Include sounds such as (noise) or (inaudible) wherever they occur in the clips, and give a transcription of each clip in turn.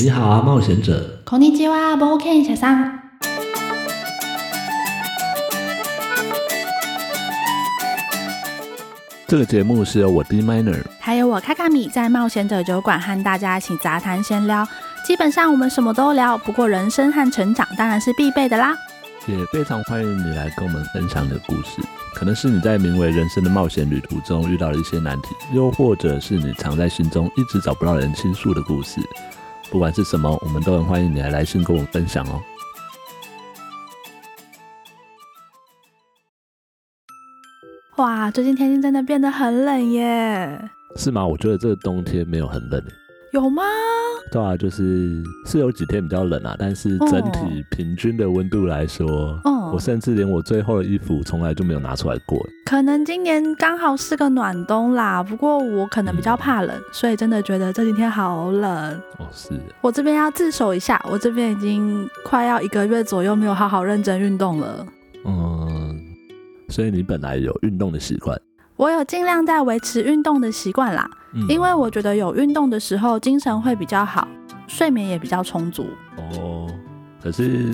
你好啊，冒险者。こんにちは、冒険者さん。这个节目是由我 D Minor，还有我卡卡米在冒险者酒馆和大家一起杂谈闲聊。基本上我们什么都聊，不过人生和成长当然是必备的啦。也非常欢迎你来跟我们分享你的故事，可能是你在名为人生的冒险旅途中遇到了一些难题，又或者是你藏在心中一直找不到人倾诉的故事。 不管是什么，我们都很欢迎你来来信跟我们分享哦。哇，最近天气真的变得很冷耶。是吗？我觉得这个冬天没有很冷。有吗？对啊，就是是有几天比较冷啊，但是整体平均的温度来说，嗯，我甚至连我最后的衣服从来就没有拿出来过。可能今年刚好是个暖冬啦，不过我可能比较怕冷，嗯、所以真的觉得这几天好冷。哦，是。我这边要自首一下，我这边已经快要一个月左右没有好好认真运动了。嗯，所以你本来有运动的习惯？我有尽量在维持运动的习惯啦。因为我觉得有运动的时候，精神会比较好，睡眠也比较充足。哦，可是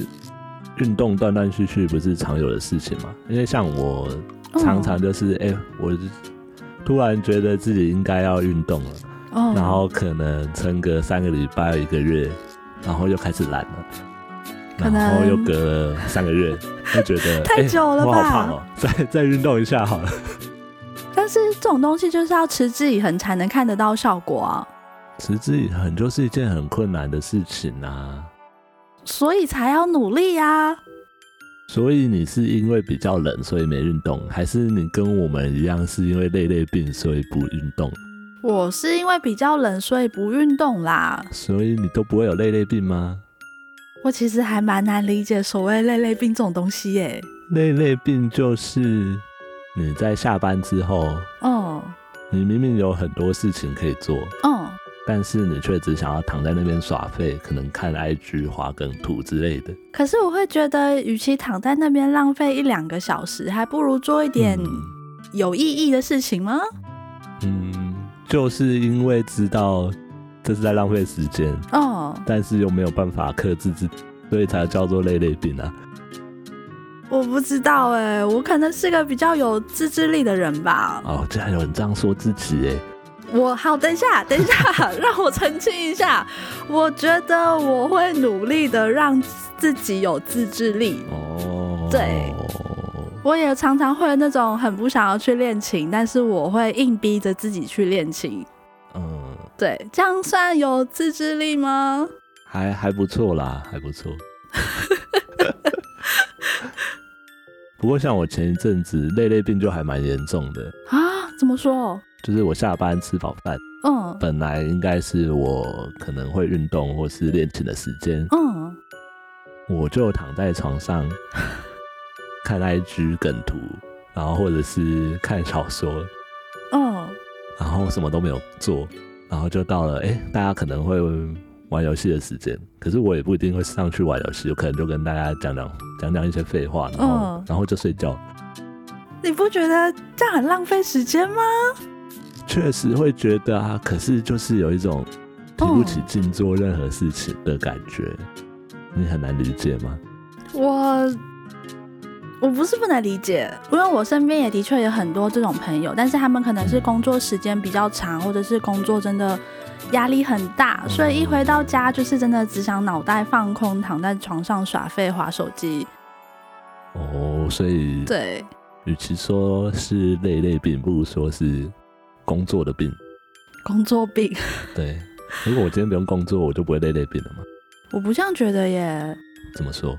运动断断续续不是常有的事情嘛？因为像我常常就是，哎、我突然觉得自己应该要运动了，哦，然后可能撑个三个礼拜、一个月，然后又开始懒了，然后又隔了三个月，就觉得 (laughs) 太久了吧，欸、我好胖哦，再再运动一下好了。但是这种东西就是要持之以恒才能看得到效果啊！持之以恒就是一件很困难的事情啊，所以才要努力呀。所以你是因为比较冷所以没运动，还是你跟我们一样是因为累累病所以不运动？我是因为比较冷所以不运动啦。所以你都不会有累累病吗？我其实还蛮难理解所谓累累病这种东西耶。累累病就是。你在下班之后，哦，你明明有很多事情可以做，哦，但是你却只想要躺在那边耍废，可能看 IG、滑梗图之类的。可是我会觉得，与其躺在那边浪费一两个小时，还不如做一点有意义的事情吗？嗯，就是因为知道这是在浪费时间，哦，但是又没有办法克制自己，所以才叫做累累病啊。我不知道哎、欸，我可能是个比较有自制力的人吧。哦，竟然有人这样说自己哎。我好，等一下，等一下，(laughs) 让我澄清一下。我觉得我会努力的让自己有自制力。哦，对，我也常常会那种很不想要去练琴，但是我会硬逼着自己去练琴。嗯，对，这样算有自制力吗？还还不错啦，还不错。(laughs) 不过像我前一阵子累累病就还蛮严重的啊？怎么说？就是我下班吃饱饭，嗯，本来应该是我可能会运动或是练琴的时间，嗯，我就躺在床上 (laughs) 看 IG 梗图，然后或者是看小说，嗯，然后什么都没有做，然后就到了哎、欸，大家可能会。玩游戏的时间，可是我也不一定会上去玩游戏，有可能就跟大家讲讲讲讲一些废话，然后、嗯、然后就睡觉。你不觉得这样很浪费时间吗？确实会觉得啊，可是就是有一种提不起劲做任何事情的感觉，嗯、你很难理解吗？我我不是不能理解，因为我身边也的确有很多这种朋友，但是他们可能是工作时间比较长，或者是工作真的。压力很大，所以一回到家就是真的只想脑袋放空，躺在床上耍废、划手机。哦，所以对，与其说是累累并，不如说是工作的病。工作病。对，如果我今天不用工作，我就不会累累病了吗？我不这样觉得耶。怎么说？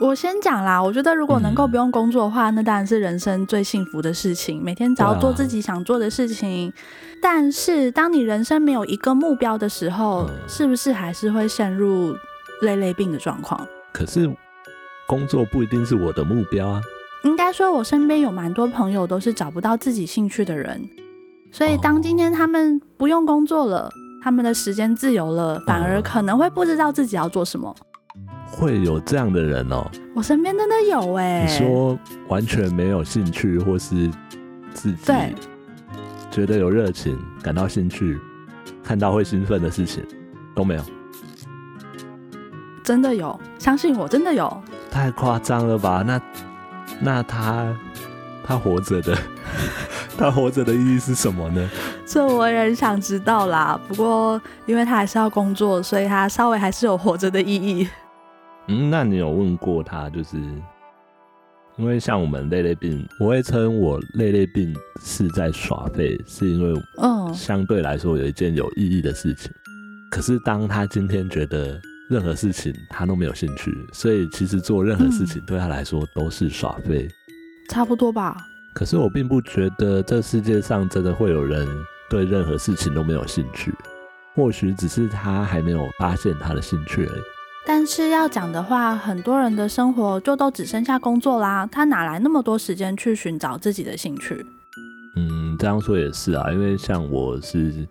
我先讲啦，我觉得如果能够不用工作的话，嗯、那当然是人生最幸福的事情。每天只要做自己想做的事情。啊、但是，当你人生没有一个目标的时候，嗯、是不是还是会陷入累累病的状况？可是，工作不一定是我的目标啊。应该说，我身边有蛮多朋友都是找不到自己兴趣的人，所以当今天他们不用工作了，哦、他们的时间自由了，反而可能会不知道自己要做什么。会有这样的人哦，我身边真的有哎。你说完全没有兴趣，或是自己觉得有热情、感到兴趣、看到会兴奋的事情都没有，真的有，相信我，真的有。太夸张了吧？那那他他活着的，他活着的意义是什么呢？这我也很想知道啦。不过因为他还是要工作，所以他稍微还是有活着的意义。嗯，那你有问过他？就是因为像我们类类病，我会称我类类病是在耍废，是因为嗯，相对来说有一件有意义的事情。可是当他今天觉得任何事情他都没有兴趣，所以其实做任何事情对他来说都是耍废，差不多吧。可是我并不觉得这世界上真的会有人对任何事情都没有兴趣，或许只是他还没有发现他的兴趣而已。但是要讲的话，很多人的生活就都只剩下工作啦，他哪来那么多时间去寻找自己的兴趣？嗯，这样说也是啊，因为像我是。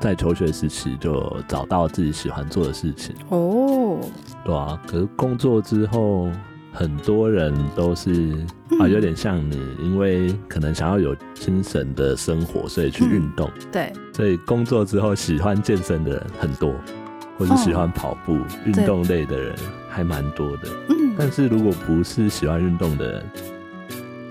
在求学时期就找到自己喜欢做的事情哦，对啊。可是工作之后，很多人都是、嗯、啊，有点像你，因为可能想要有精神的生活，所以去运动、嗯。对，所以工作之后喜欢健身的人很多，或是喜欢跑步、运、哦、动类的人还蛮多的。嗯，但是如果不是喜欢运动的人，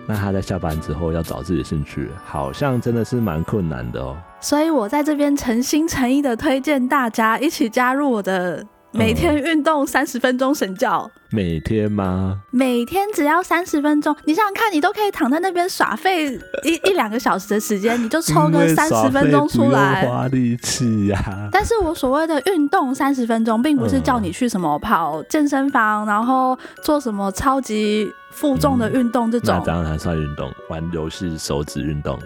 那他在下班之后要找自己的兴趣，好像真的是蛮困难的哦。所以我在这边诚心诚意的推荐大家一起加入我的每天运动三十分钟神教。每天吗？每天只要三十分钟，你想想看，你都可以躺在那边耍废一 (laughs) 一两个小时的时间，你就抽个三十分钟出来，花力气呀。但是我所谓的运动三十分钟，并不是叫你去什么跑健身房，然后做什么超级负重的运动这种。嗯、那这样还算运动？玩游戏手指运动？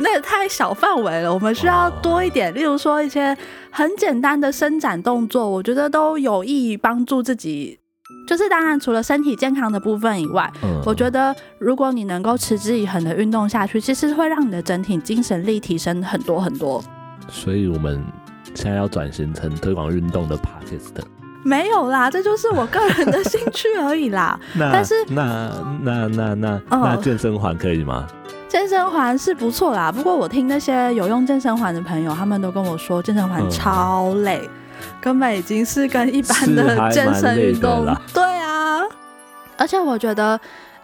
那也太小范围了，我们需要多一点，例如说一些很简单的伸展动作，我觉得都有益于帮助自己。就是当然，除了身体健康的部分以外，嗯，我觉得如果你能够持之以恒的运动下去，其实会让你的整体精神力提升很多很多。所以我们现在要转型成推广运动的 podcast。没有啦，这就是我个人的兴趣而已啦。(laughs) 但是那那那那那健身环可以吗？健身环是不错啦，不过我听那些有用健身环的朋友，他们都跟我说健身环超累。嗯根本已经是跟一般的健身运动，对啊，而且我觉得，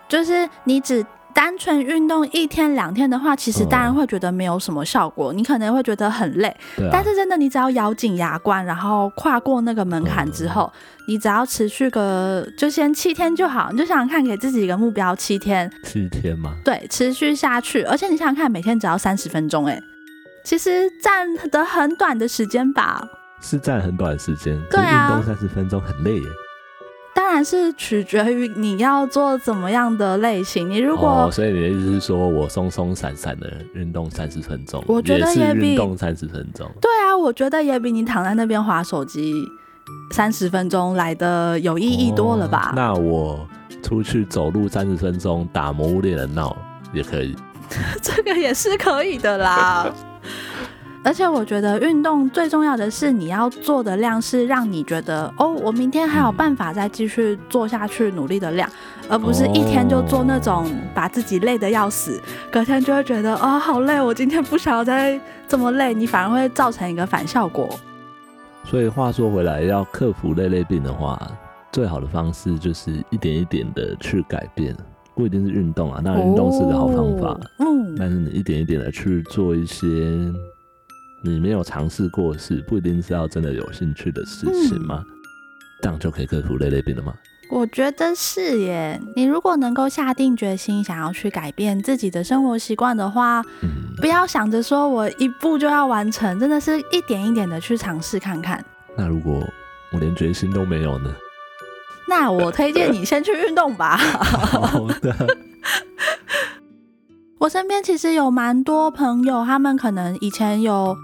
就是你只单纯运动一天两天的话，其实当然会觉得没有什么效果，你可能会觉得很累。但是真的，你只要咬紧牙关，然后跨过那个门槛之后，你只要持续个就先七天就好，你就想想看，给自己一个目标，七天，七天吗？对，持续下去，而且你想想看，每天只要三十分钟，哎，其实占得很短的时间吧。是占很短的时间，对啊，运动三十分钟很累耶。当然是取决于你要做怎么样的类型。你如果，哦、所以你的意思是说我松松散散的运动三十分钟，我觉得也比运动三十分钟。对啊，我觉得也比你躺在那边划手机三十分钟来的有意义多了吧？哦、那我出去走路三十分钟，打魔物猎人闹也可以。(laughs) 这个也是可以的啦。而且我觉得运动最重要的是，你要做的量是让你觉得哦，我明天还有办法再继续做下去努力的量，而不是一天就做那种把自己累得要死，隔天就会觉得哦，好累，我今天不想要再这么累，你反而会造成一个反效果。所以话说回来，要克服累累病的话，最好的方式就是一点一点的去改变，不一定是运动啊，当然运动是个好方法，嗯，但是你一点一点的去做一些。你没有尝试过的事不一定是要真的有兴趣的事情吗？嗯、这样就可以克服类类病了吗？我觉得是耶。你如果能够下定决心想要去改变自己的生活习惯的话，嗯，不要想着说我一步就要完成，真的是一点一点的去尝试看看。那如果我连决心都没有呢？那我推荐你先去运动吧。(laughs) 好的。我身边其实有蛮多朋友，他们可能以前有。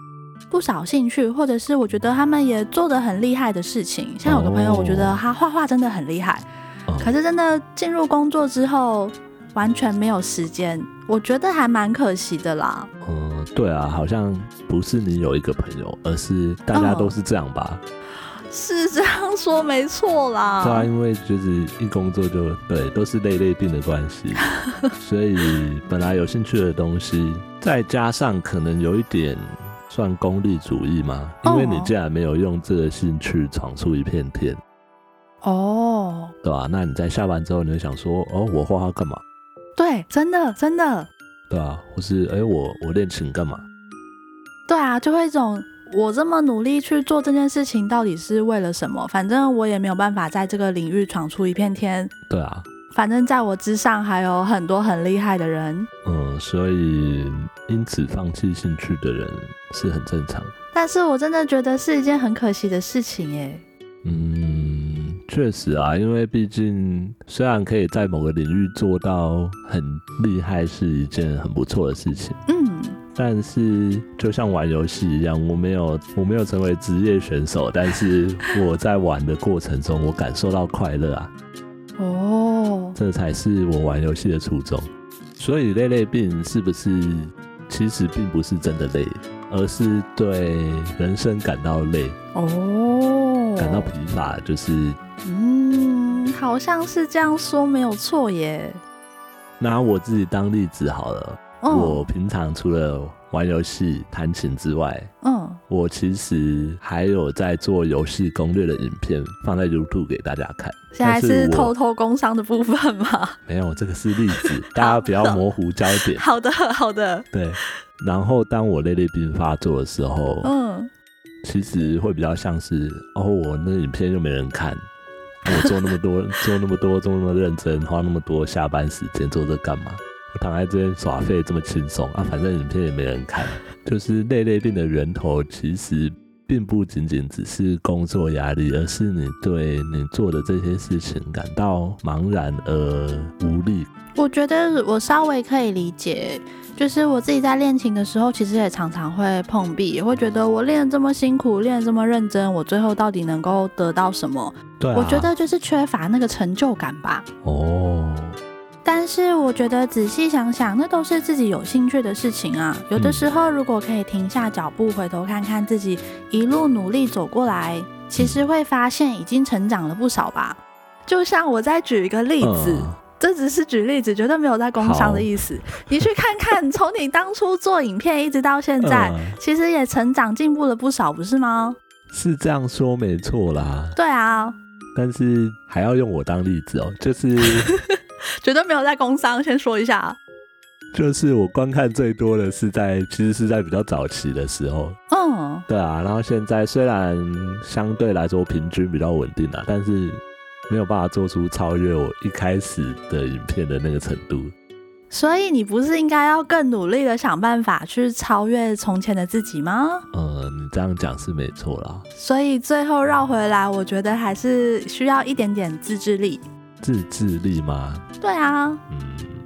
不少兴趣，或者是我觉得他们也做的很厉害的事情。像有个朋友，我觉得他画画真的很厉害，哦，可是真的进入工作之后完全没有时间，我觉得还蛮可惜的啦。嗯，对啊，好像不是你有一个朋友，而是大家都是这样吧？哦，是这样说没错啦。对啊，因为就是一工作就对，都是累累病的关系，(laughs) 所以本来有兴趣的东西，再加上可能有一点。算功利主义吗？因为你既然没有用这个兴趣闯出一片天，哦，对吧、啊？那你在下班之后，你会想说，哦，我画画干嘛？对，真的真的，对啊，或是哎、欸，我我练琴干嘛？对啊，就会一种我这么努力去做这件事情，到底是为了什么？反正我也没有办法在这个领域闯出一片天。对啊。反正在我之上还有很多很厉害的人，嗯，所以因此放弃兴趣的人是很正常。但是我真的觉得是一件很可惜的事情耶。嗯，确实啊，因为毕竟虽然可以在某个领域做到很厉害，是一件很不错的事情。嗯，但是就像玩游戏一样，我没有我没有成为职业选手，但是我在玩的过程中，我感受到快乐啊。哦，这才是我玩游戏的初衷。所以累累病是不是其实并不是真的累，而是对人生感到累哦，感到疲乏，就是嗯，好像是这样说没有错耶。拿我自己当例子好了，哦，我平常除了玩游戏、弹琴之外，嗯，我其实还有在做游戏攻略的影片，放在 YouTube 给大家看。现在是偷偷工商的部分吗？(laughs) 没有，这个是例子，(laughs) 大家不要模糊焦点。好的，好的。对，然后当我累累病发作的时候，嗯，其实会比较像是，哦，我那影片又没人看，我做那么多，(laughs) 做那么多，做那么认真，花那么多下班时间做这干嘛？躺在这边耍废这么轻松啊，反正影片也没人看。(laughs) 就是累累病的源头，其实并不仅仅只是工作压力，而是你对你做的这些事情感到茫然而无力。我觉得我稍微可以理解，就是我自己在练琴的时候，其实也常常会碰壁，也会觉得我练得这么辛苦，练得这么认真，我最后到底能够得到什么？对啊，我觉得就是缺乏那个成就感吧。哦。但是我觉得仔细想想，那都是自己有兴趣的事情啊。有的时候，如果可以停下脚步，回头看看自己一路努力走过来，其实会发现已经成长了不少吧。就像我再举一个例子，这只是举例子，绝对没有在工商的意思。你去看看，从你当初做影片一直到现在，(laughs) 其实也成长进步了不少，不是吗？是这样说没错啦。对啊。但是还要用我当例子哦，就是。绝对没有在工商，先说一下。就是我观看最多的是在，其实是在比较早期的时候。嗯，对啊。然后现在虽然相对来说平均比较稳定啊，但是没有办法做出超越我一开始的影片的那个程度。所以你不是应该要更努力的想办法去超越从前的自己吗？呃，你这样讲是没错啦。所以最后绕回来，我觉得还是需要一点点自制力。自制力吗？对啊，嗯，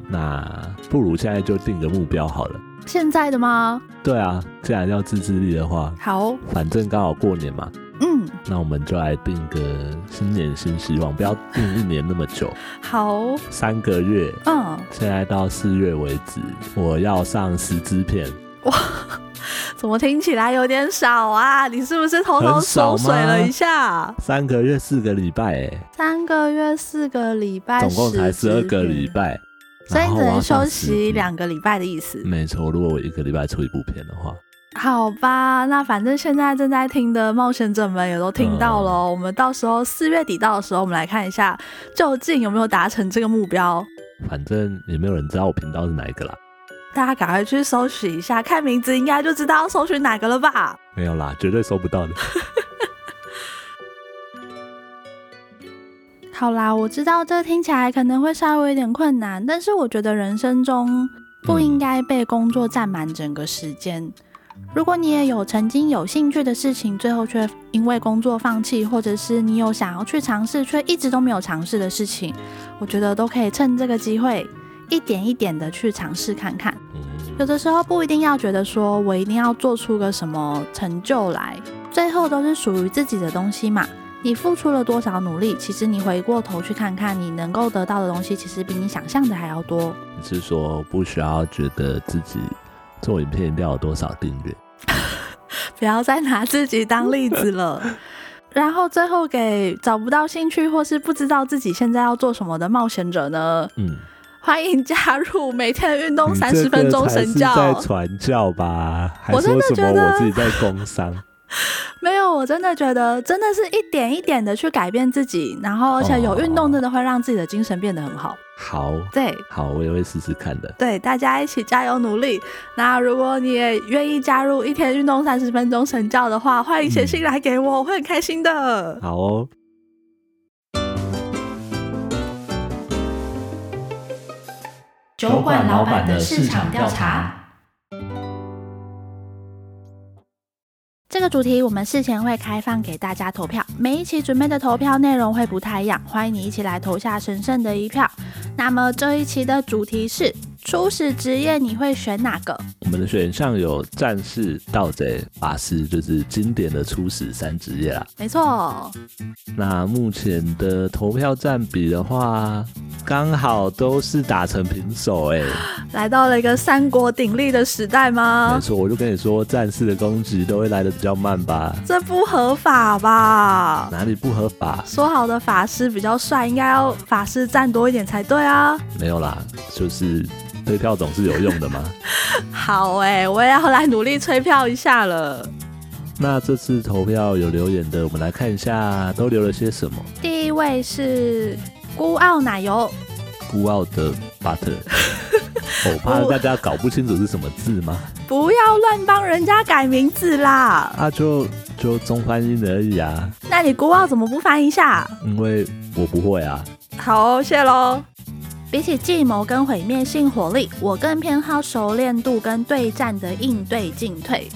那不如现在就定个目标好了。现在的吗？对啊，既然要自制力的话，好，反正刚好过年嘛，嗯，那我们就来定个新年新希望，不要定一年那么久，(laughs) 好，三个月，嗯，现在到四月为止，我要上十支片，哇。怎么听起来有点少啊？你是不是偷偷缩水了一下？三个月四个礼拜，哎，三个月四个礼拜，总共才十二个礼拜，所以你只能休息两个礼拜的意思。没错，如果我一个礼拜出一部片的话，好吧，那反正现在正在听的冒险者们也都听到了。嗯，我们到时候四月底到的时候，我们来看一下究竟有没有达成这个目标。反正也没有人知道我频道是哪一个啦。大家赶快去搜寻一下，看名字应该就知道要搜寻哪个了吧？没有啦，绝对搜不到的。(laughs) 好啦，我知道这听起来可能会稍微有点困难，但是我觉得人生中不应该被工作占满整个时间。嗯。如果你也有曾经有兴趣的事情，最后却因为工作放弃，或者是你有想要去尝试却一直都没有尝试的事情，我觉得都可以趁这个机会。一点一点的去尝试看看，有的时候不一定要觉得说我一定要做出个什么成就来，最后都是属于自己的东西嘛。你付出了多少努力，其实你回过头去看看，你能够得到的东西，其实比你想象的还要多。你是说不需要觉得自己做影片一定要有多少订阅？(laughs) 不要再拿自己当例子了。(laughs) 然后最后给找不到兴趣或是不知道自己现在要做什么的冒险者呢？嗯。欢迎加入，每天运动三十分钟神教。在传教吧？(laughs) 还说什么我自己在工伤？(laughs) 没有，我真的觉得真的是一点一点的去改变自己，然后而且有运动真的会让自己的精神变得很好。好，对，好，我也会试试看的。对，大家一起加油努力。那如果你也愿意加入一天运动三十分钟神教的话，欢迎写信来给我，嗯、我会很开心的。好哦。酒馆老板的市场调查。这个主题我们事前会开放给大家投票，每一期准备的投票内容会不太一样，欢迎你一起来投下神圣的一票。那么这一期的主题是初始职业，你会选哪个？我们的选项有战士、盗贼、法师，就是经典的初始三职业啦。没错。那目前的投票占比的话，刚好都是打成平手哎。(gasps) 来到了一个三国鼎立的时代吗？没错，我就跟你说，战士的攻击都会来的比较慢吧？这不合法吧？哪里不合法？说好的法师比较帅，应该要法师占多一点才对啊。没有啦，就是。催票总是有用的吗？(laughs) 好哎、欸，我也要来努力催票一下了。那这次投票有留言的，我们来看一下都留了些什么。第一位是孤傲奶油，孤傲的 butter。我、(laughs) 哦、怕大家搞不清楚是什么字吗？不要乱帮人家改名字啦！啊，就就中翻译而已啊。那你孤傲怎么不翻一下？因为我不会啊。好，谢喽。比起计谋跟毁灭性火力，我更偏好熟练度跟对战的应对进退。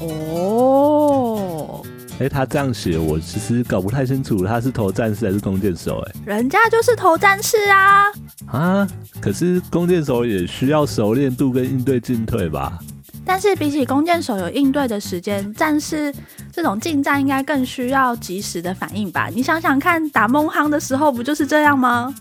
哦，哎，他这样写，我其实搞不太清楚，他是投战士还是弓箭手？哎，人家就是投战士啊！啊，可是弓箭手也需要熟练度跟应对进退吧？但是比起弓箭手有应对的时间，战士这种近战应该更需要及时的反应吧？你想想看，打孟夯的时候不就是这样吗？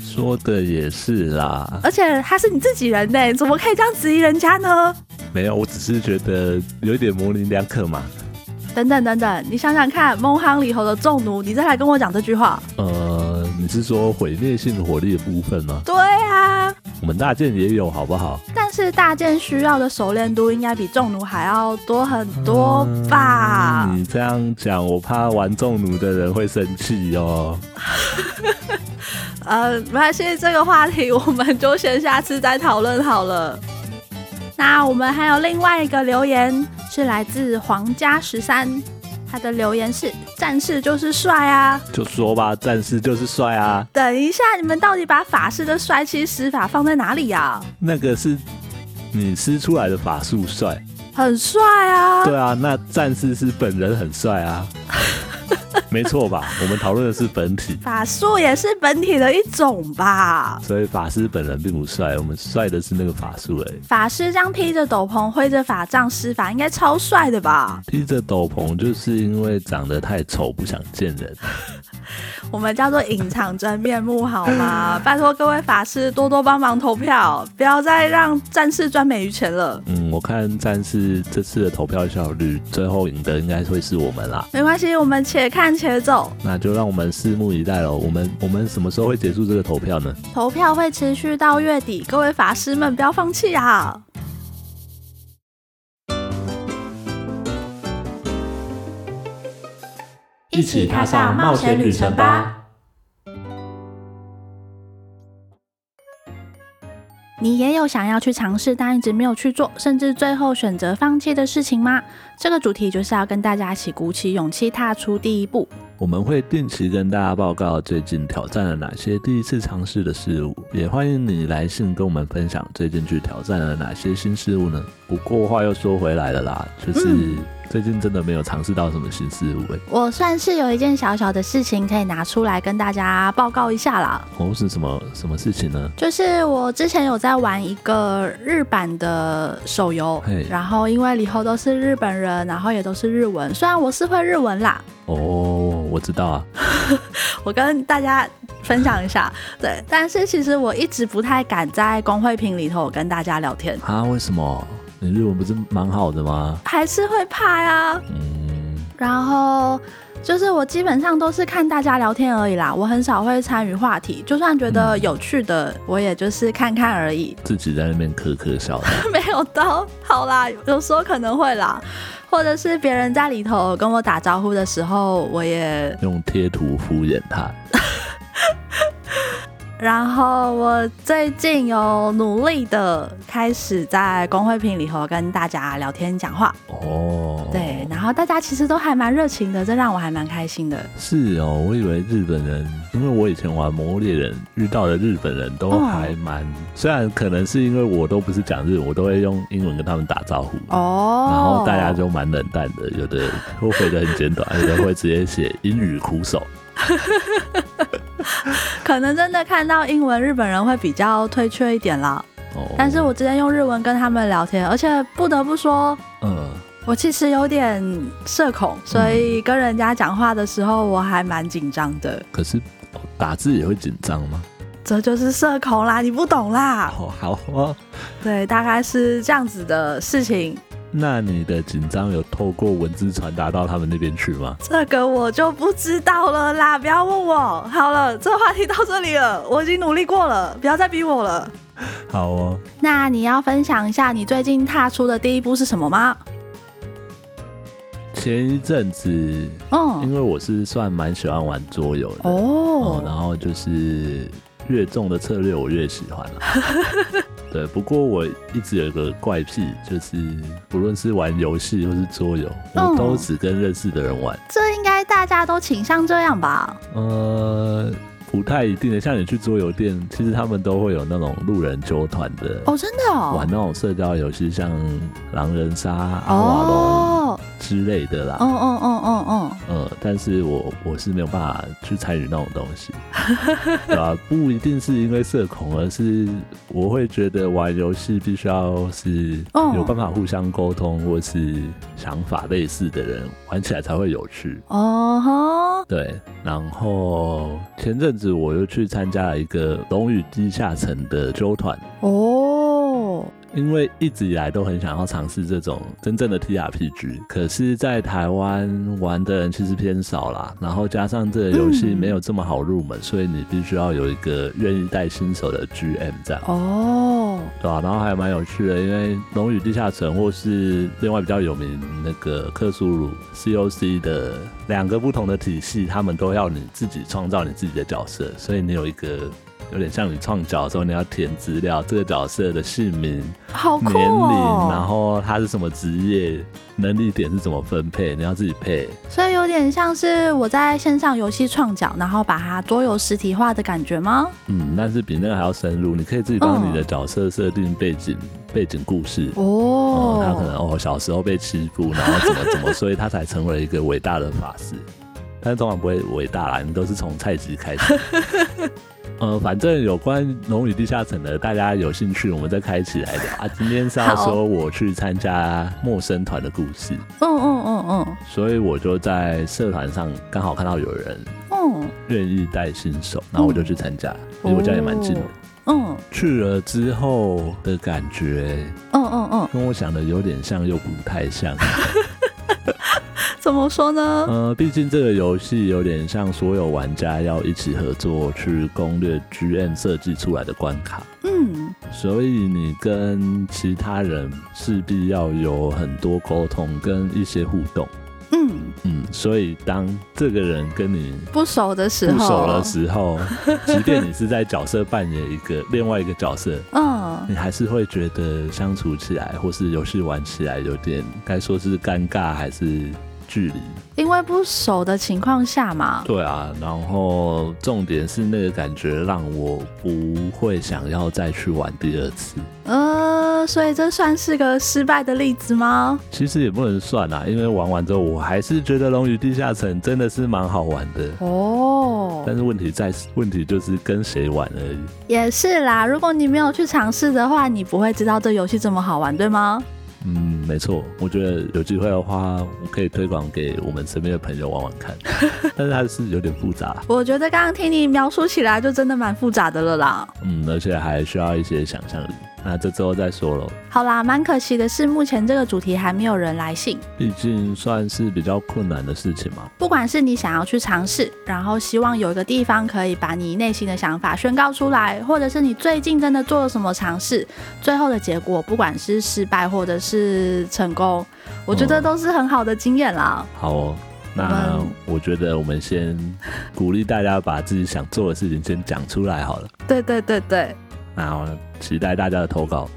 说的也是啦，而且他是你自己人呢，怎么可以这样质疑人家呢？没有，我只是觉得有一点模棱两可嘛。等等等等，你想想看，孟夯里头的重弩，你再来跟我讲这句话。呃，你是说毁灭性火力的部分吗？对啊，我们大剑也有，好不好？但是大剑需要的熟练度应该比重弩还要多很多吧？嗯，你这样讲，我怕玩重弩的人会生气哦。(laughs) 呃，没关系，这个话题我们就先下次再讨论好了。那我们还有另外一个留言是来自皇家十三，他的留言是：战士就是帅啊，就说吧，战士就是帅啊。等一下，你们到底把法师的帅气施法放在哪里呀？啊？那个是你施出来的法术帅，很帅啊。对啊，那战士是本人很帅啊。(laughs) 没错吧？我们讨论的是本体，法术也是本体的一种吧。所以法师本人并不帅，我们帅的是那个法术哎。法师这样披着斗篷，挥着法杖施法，应该超帅的吧？披着斗篷就是因为长得太丑，不想见人。(laughs) 我们叫做隐藏真面目好吗？(laughs) 拜托各位法师多多帮忙投票，不要再让战士赚美鱼钱了。嗯，我看战士这次的投票效率，最后赢的应该会是我们啦。没关系，我们且看且走。那就让我们拭目以待喽。我们我们什么时候会结束这个投票呢？投票会持续到月底，各位法师们不要放弃啊！一起踏上冒险旅程吧！你也有想要去尝试但一直没有去做，甚至最后选择放弃的事情吗？这个主题就是要跟大家一起鼓起勇气，踏出第一步。我们会定期跟大家报告最近挑战了哪些第一次尝试的事物，也欢迎你来信跟我们分享最近去挑战了哪些新事物呢？不过话又说回来了啦，就是、嗯。最近真的没有尝试到什么新事物哎，我算是有一件小小的事情可以拿出来跟大家报告一下啦。哦，是什么什么事情呢？就是我之前有在玩一个日版的手游，然后因为里头都是日本人，然后也都是日文，虽然我是会日文啦。哦，我知道啊，(laughs) 我跟大家分享一下，对，但是其实我一直不太敢在公会屏里头跟大家聊天啊，为什么？你日文不是蛮好的吗？还是会怕呀。嗯，然后就是我基本上都是看大家聊天而已啦，我很少会参与话题，就算觉得有趣的，嗯、我也就是看看而已。自己在那边咳咳笑的，(laughs) 没有到，好啦，有时候可能会啦，或者是别人在里头跟我打招呼的时候，我也用贴图敷衍他。(laughs) 然后我最近有努力的开始在公会评里头跟大家聊天讲话。哦，对，然后大家其实都还蛮热情的，这让我还蛮开心的。是哦，我以为日本人，因为我以前玩魔物猎人遇到的日本人都还蛮，哦、虽然可能是因为我都不是讲日文，我都会用英文跟他们打招呼。哦，然后大家就蛮冷淡的，有的会回得很简短，有的会直接写英语苦手。(laughs) (laughs) 可能真的看到英文，日本人会比较退却一点啦。哦，但是我之前用日文跟他们聊天，而且不得不说，嗯，我其实有点社恐，所以跟人家讲话的时候我还蛮紧张的。可是打字也会紧张吗？这就是社恐啦，你不懂啦。哦，好哦，对，大概是这样子的事情。那你的紧张有透过文字传达到他们那边去吗？这个我就不知道了啦，不要问我。好了，这个话题到这里了，我已经努力过了，不要再逼我了。好哦。那你要分享一下你最近踏出的第一步是什么吗？前一阵子，嗯，因为我是算蛮喜欢玩桌游的哦、嗯，然后就是越重的策略我越喜欢了。(laughs) 对，不过我一直有一个怪癖，就是不论是玩游戏或是桌游，我都只跟认识的人玩。这应该大家都倾向这样吧？呃。不太一定的，像你去桌游店，其实他们都会有那种路人纠团的哦，真的哦，玩那种社交游戏，像狼人杀、阿瓦隆之类的啦。哦哦哦哦哦。嗯，但是我我是没有办法去参与那种东西，(laughs) 对吧？不一定是因为社恐，而是我会觉得玩游戏必须要是有办法互相沟通，或是想法类似的人玩起来才会有趣。哦哈。对，然后前阵子。我又去参加了一个《龙与地下城》的周团哦，因为一直以来都很想要尝试这种真正的 TRPG，可是，在台湾玩的人其实偏少啦，然后加上这个游戏没有这么好入门，嗯、所以你必须要有一个愿意带新手的 GM 这样。哦，对吧、啊？然后还蛮有趣的，因为《龙与地下城》或是另外比较有名那个克苏鲁 COC 的。两个不同的体系，他们都要你自己创造你自己的角色，所以你有一个有点像你创角的时候，你要填资料，这个角色的姓名、好酷哦、年龄，然后他是什么职业，能力点是怎么分配，你要自己配。所以有点像是我在线上游戏创角，然后把它桌游实体化的感觉吗？嗯，但是比那个还要深入，你可以自己帮你的角色设定背景。嗯背景故事哦、嗯，他可能哦小时候被欺负，然后怎么怎么，所以他才成为一个伟大的法师。但是通常不会伟大啦，你都是从菜鸡开始。(laughs) 呃，反正有关《龙与地下城》的，大家有兴趣，我们再开起来聊啊。今天是要说我去参加陌生团的故事。嗯嗯嗯嗯。所以我就在社团上刚好看到有人嗯愿意带新手，然后我就去参加，离、嗯、我家也蛮近的。嗯，去了之后的感觉，嗯嗯嗯，跟我想的有点像，又不太像。(laughs) 怎么说呢？呃，毕竟这个游戏有点像所有玩家要一起合作去攻略 GM 设计出来的关卡。嗯，所以你跟其他人势必要有很多沟通跟一些互动。嗯嗯，所以当这个人跟你不熟的时候，不熟的时候，即便你是在角色扮演一个另外一个角色，(laughs) 嗯，你还是会觉得相处起来或是游戏玩起来有点该说是尴尬还是距离？因为不熟的情况下嘛。对啊，然后重点是那个感觉让我不会想要再去玩第二次。呃。所以这算是个失败的例子吗？其实也不能算啊，因为玩完之后，我还是觉得《龙与地下城》真的是蛮好玩的哦。但是问题在，问题就是跟谁玩而已。也是啦，如果你没有去尝试的话，你不会知道这游戏这么好玩，对吗？嗯，没错。我觉得有机会的话，我可以推广给我们身边的朋友玩玩看。(laughs) 但是它是有点复杂。我觉得刚刚听你描述起来，就真的蛮复杂的了啦。嗯，而且还需要一些想象力。那这之后再说喽。好啦，蛮可惜的是，目前这个主题还没有人来信，毕竟算是比较困难的事情嘛。不管是你想要去尝试，然后希望有一个地方可以把你内心的想法宣告出来，或者是你最近真的做了什么尝试，最后的结果不管是失败或者是成功，我觉得都是很好的经验啦。嗯、好哦，那我觉得我们先鼓励大家把自己想做的事情先讲出来好了。对对对对。那我期待大家的投稿。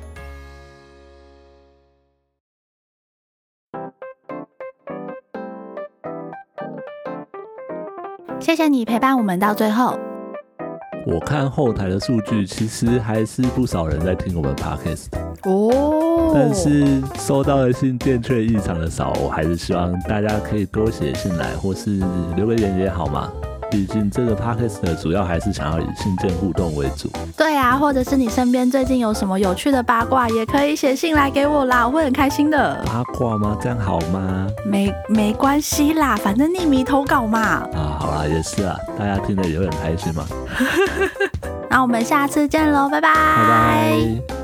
谢谢你陪伴我们到最后。我看后台的数据，其实还是不少人在听我们 Podcast 哦。但是收到的信件却异常的少，我还是希望大家可以多写信来，或是留个言也好嘛。毕竟这个 podcast 主要还是想要以信件互动为主。对啊，或者是你身边最近有什么有趣的八卦，也可以写信来给我啦，我会很开心的。八卦吗？这样好吗？没没关系啦，反正匿名投稿嘛。啊，好啦，也是啊，大家听得也会很开心嘛。(laughs) 那我们下次见喽，拜拜。拜拜。